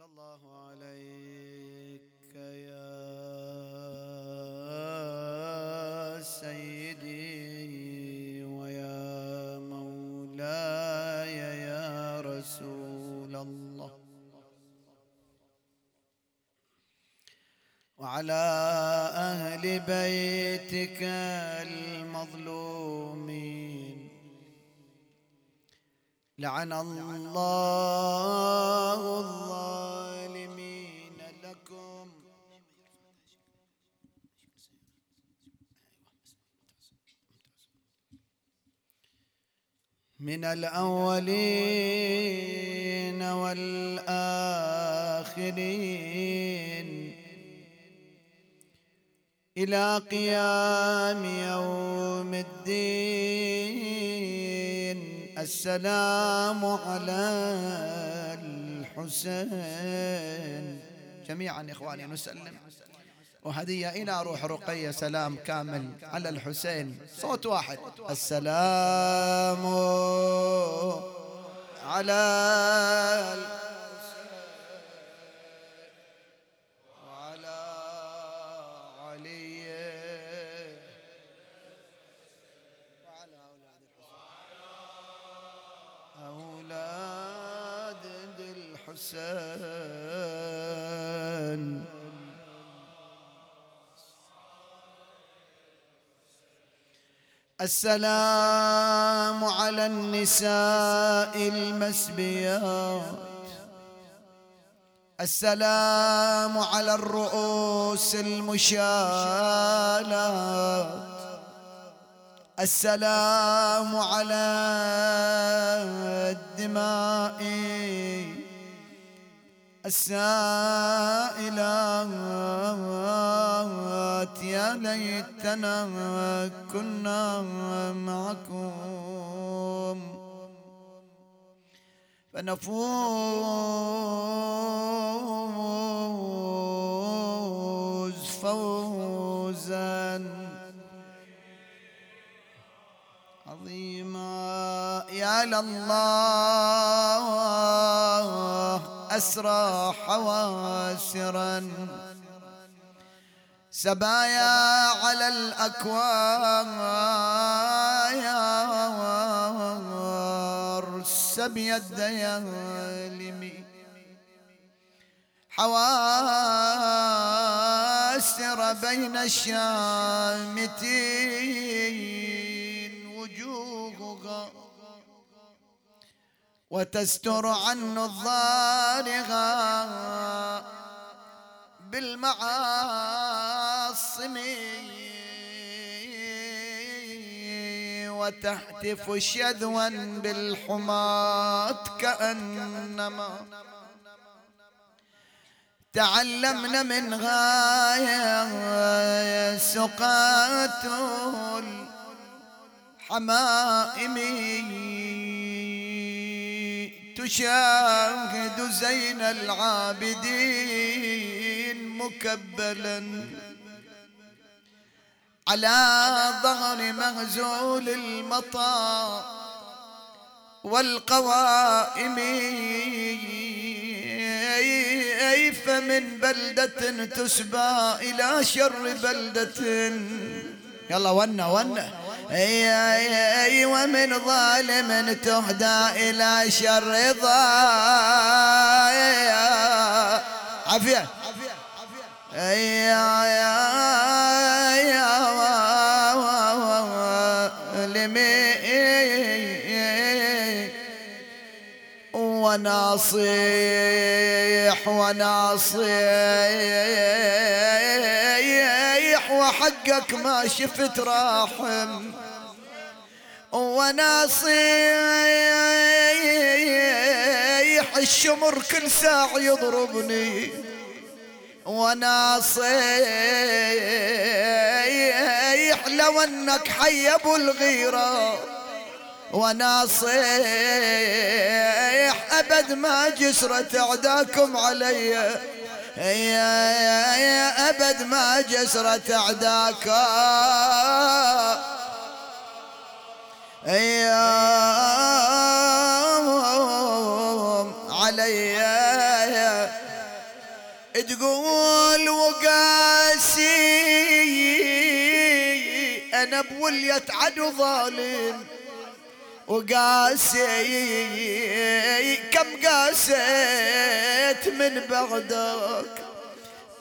الله عليك يا سيدي ويا مولاي يا رسول الله. وعلى أهل بيتك المظلومين. لعن الله الظالمين من الأولين والآخرين إلى قيام يوم الدين. السلام على الحسين. جميعا إخواني نسلم. وهدية إلى روح رقية سلام كامل على الحسين. صوت واحد. السلام على وعلى علي. وعلى أولاد الحسين. أولاد الحسين. السلام على النساء المسبيات. السلام على الرؤوس المشالات السلام على الدماء السائلات يا ليتنا كنا معكم. فنفوز فوزا عظيما. يا لله أسرى حواسرا. سبايا على الأكوار سبي الديالم حواسر بين الشامتين. وتستر عنه الضارغة بالمعاصم وتهتف شذوا بالحماة كأنما تعلمنا من غاية سقات الحمائم. تشاهد زين العابدين مكبلا. على ظهر مغزول المطار والقوائم فمن بلدة تسبى إلى شر بلدة. يلا ونا ونا. اي اي اي ومن ظالم تهدى إلى شر ضايع عافيه اي يا وناصيح وناصيح وحقك ما شفت راحم. وناصيح الشمر كل ساعة يضربني. وناصيح لو انك حي ابو الغيرة. وناصيح أبد ما جسرت أعداكم علي. يا أبد ما جسرت أعداك. يا علي. تقول وقاسي أنا بولية عدو ظالم. وقاسي كم قاسيت من بعدك؟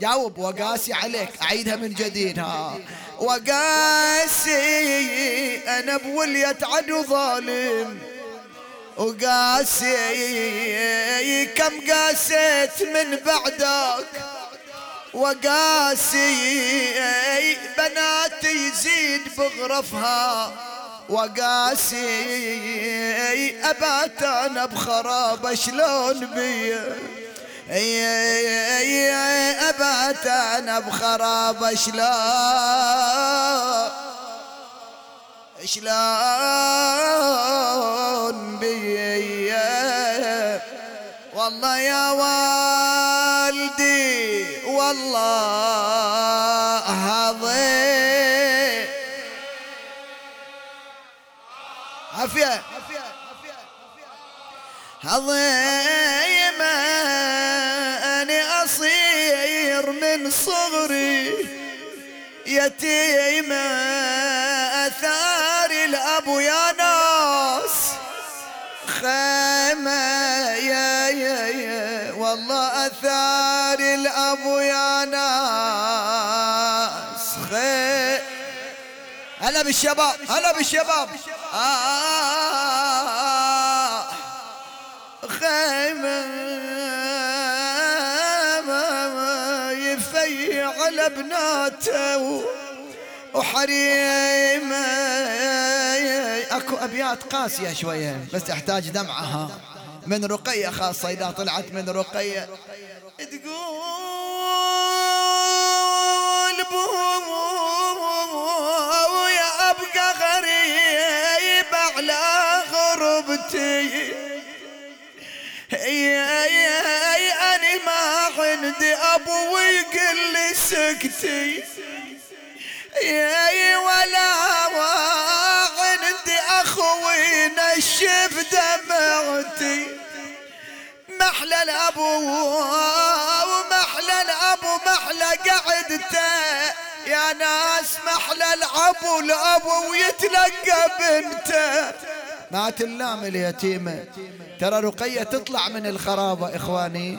جاوب وقاسي عليك أعيدها من جديد ها. وقاسي أنا بولية عدو ظالم. وقاسي كم قاسيت من بعدك؟ وقاسي بناتي يزيد بغرفها. وقاسي أبات أنا بخراب شلون بيه أبعت أنا بخراب شلون شلون بي والله يا والدي والله هضيمة من صغري. يتيمة أثار الأب يا ناس. خيمة يا يا يا. والله أثار الأب يا ناس. خيمة هلا بالشباب هلا بالشباب. آه. بناته وحريمة. اكو ابيات قاسية شوية بس تحتاج دمعها. من رقية خاصة إذا طلعت من رقية. عندي أبو ويقل لي سكتي. يا ولا عندي أخوي نشف دمعتي. محلى الأبو ومحلى الأبو محلى قعدته يا ناس محلى الأبو الأبو ويتلقى بنته. ما تلام اليتيمة. ترى رقية تطلع من الخرابة إخواني.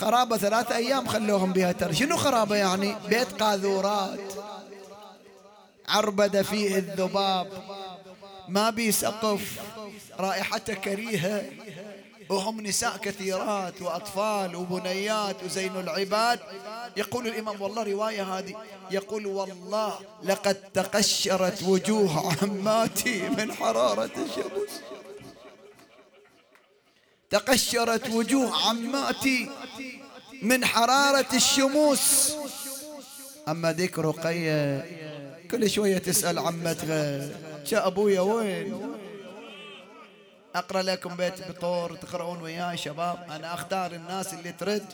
خرابة ثلاثة أيام خلوهم بها ترى. شنو خرابة يعني؟ بيت قاذورات. عربد فيه الذباب. ما بي سقف رائحته كريهة. وهم نساء كثيرات وأطفال وبنيات وزين العباد. يقول الإمام والله رواية هذه. يقول والله لقد تقشرت وجوه عماتي من حرارة الشمس. تقشرت وجوه عماتي. من حرارة الشموس. أما ذيك رقية كل شوية تسأل عمتها شا أبويا وين؟ أقرأ لكم بيت بطور تقرؤون وياي شباب أنا أختار الناس اللي ترد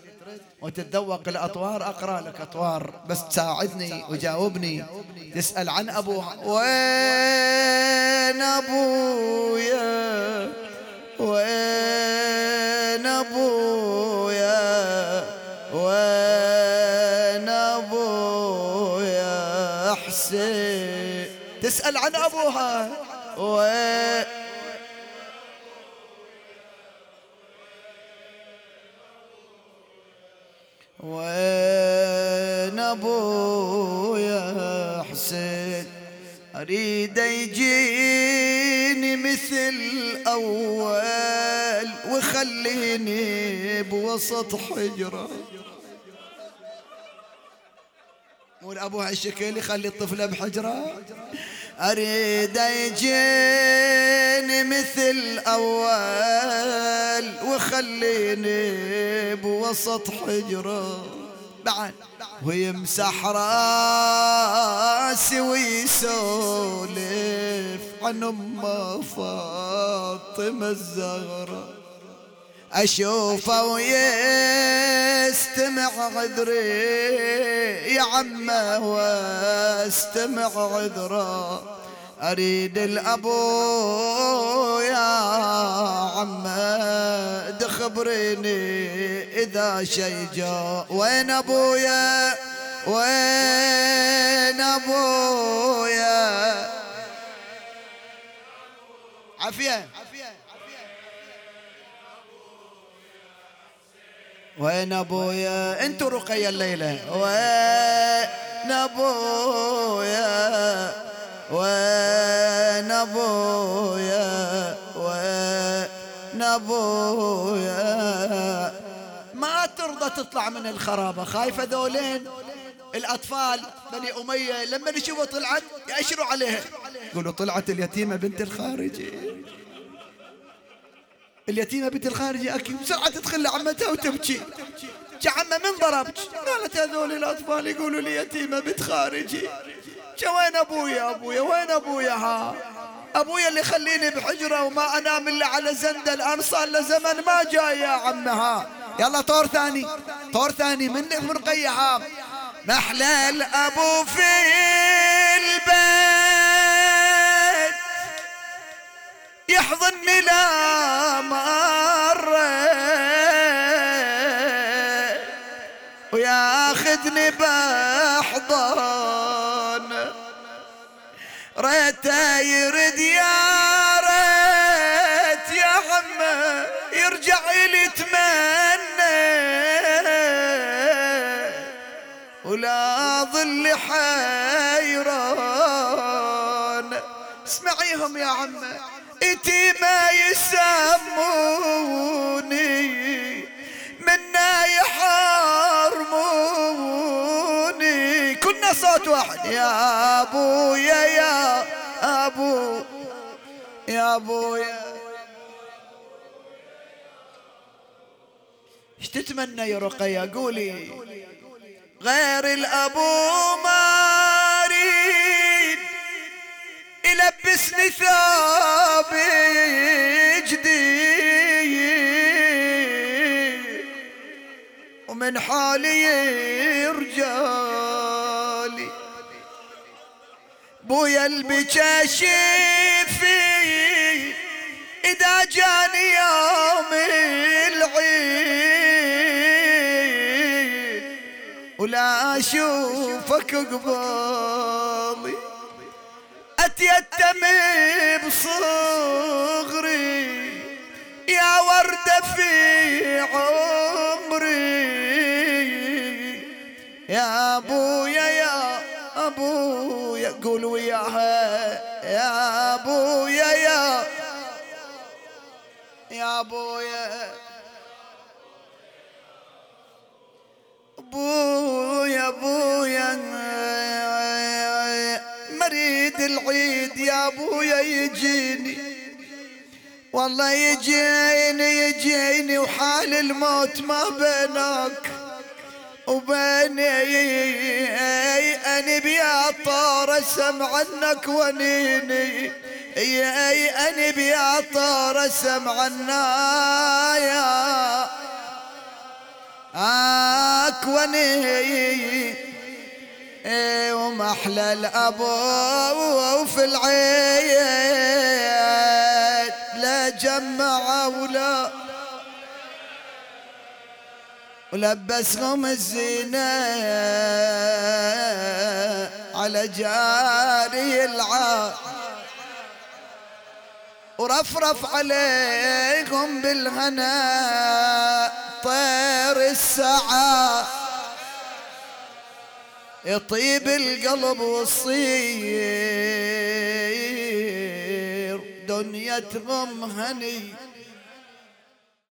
وتتذوق الأطوار أقرأ لك أطوار بس تساعدني وجاوبني. تسأل عن أبوها وين أبويا؟ وين تسأل عن أبوها. وين وين أبويا حسين؟ أريد يجيني مثل أول وخليني بوسط حجرة. مو الابو هالشكل يخلي الطفله بحجرة. أريد يجيني مثل أول وخليني بوسط حجرة. بعد. ويمسح رأسي ويسولف عن أم فاطمة الزهرة. أشوفه ويستمع عذري يا عمه واستمع عذره. أريد الأبو يا عمد خبريني إذا شي جاء. وين أبويا؟ وين أبويا؟ عافية. وين أبويا؟ انتو رقية الليلة. وين أبويا؟ وين أبويا؟ وين أبويا؟ ما ترضى تطلع من الخرابة. خايفة ذولين الأطفال. بني أمية لما يشوفوا طلعت يأشروا عليها. يقولوا طلعت اليتيمة بنت الخارجي اليتيمة بنت الخارجي أكيد بسرعة تدخل لعمتها وتبكي. عمة من ضربك قالت هذول الأطفال يقولوا لي يتيمة بنت خارجي. وين أبويا؟ أبويا وين أبويا؟ ها. أبويا اللي خليني بحجرة وما أنام إلا على زند. الآن صار له زمن ما جاي يا عمها. يلا طور ثاني. طور ثاني. من من قيها محلى الأبو في البيت. يحضني لا وياخذني بحضن ريته يرد يا ريت يا عمه يرجع لي ولا ظل حيران. اسمعيهم يا عمه إتي ما يسموني. صوت واحد. يا أبويا يا أبو يا أبويا. إيش تتمنى يا رقية؟ قولي. غير الأبو مارين. يلبسني ثوب جديد. ومن حالي رجالي بويا البجاشي إذا جاني يوم العيد. ولا أشوفك قبالي أتيتم بصغري. يا وردة في عمري يا أبويا يا أبويا قول وياها يا أبويا يا يا أبويا. أبويا أبويا مريد العيد يا أبويا يجيني. والله يجيني يجيني وحال الموت ما بينك. وبيني أني بيا طار اسمع عنك ونيني. اي أني بيا طار اسمع يا اكوني ومحلى الأبو في العيد لا جمع ولا ولبسهم الزينة على جاري العار. ورفرف عليكم بالهنا طير السعى. يطيب القلب وصير دنيتهم هني.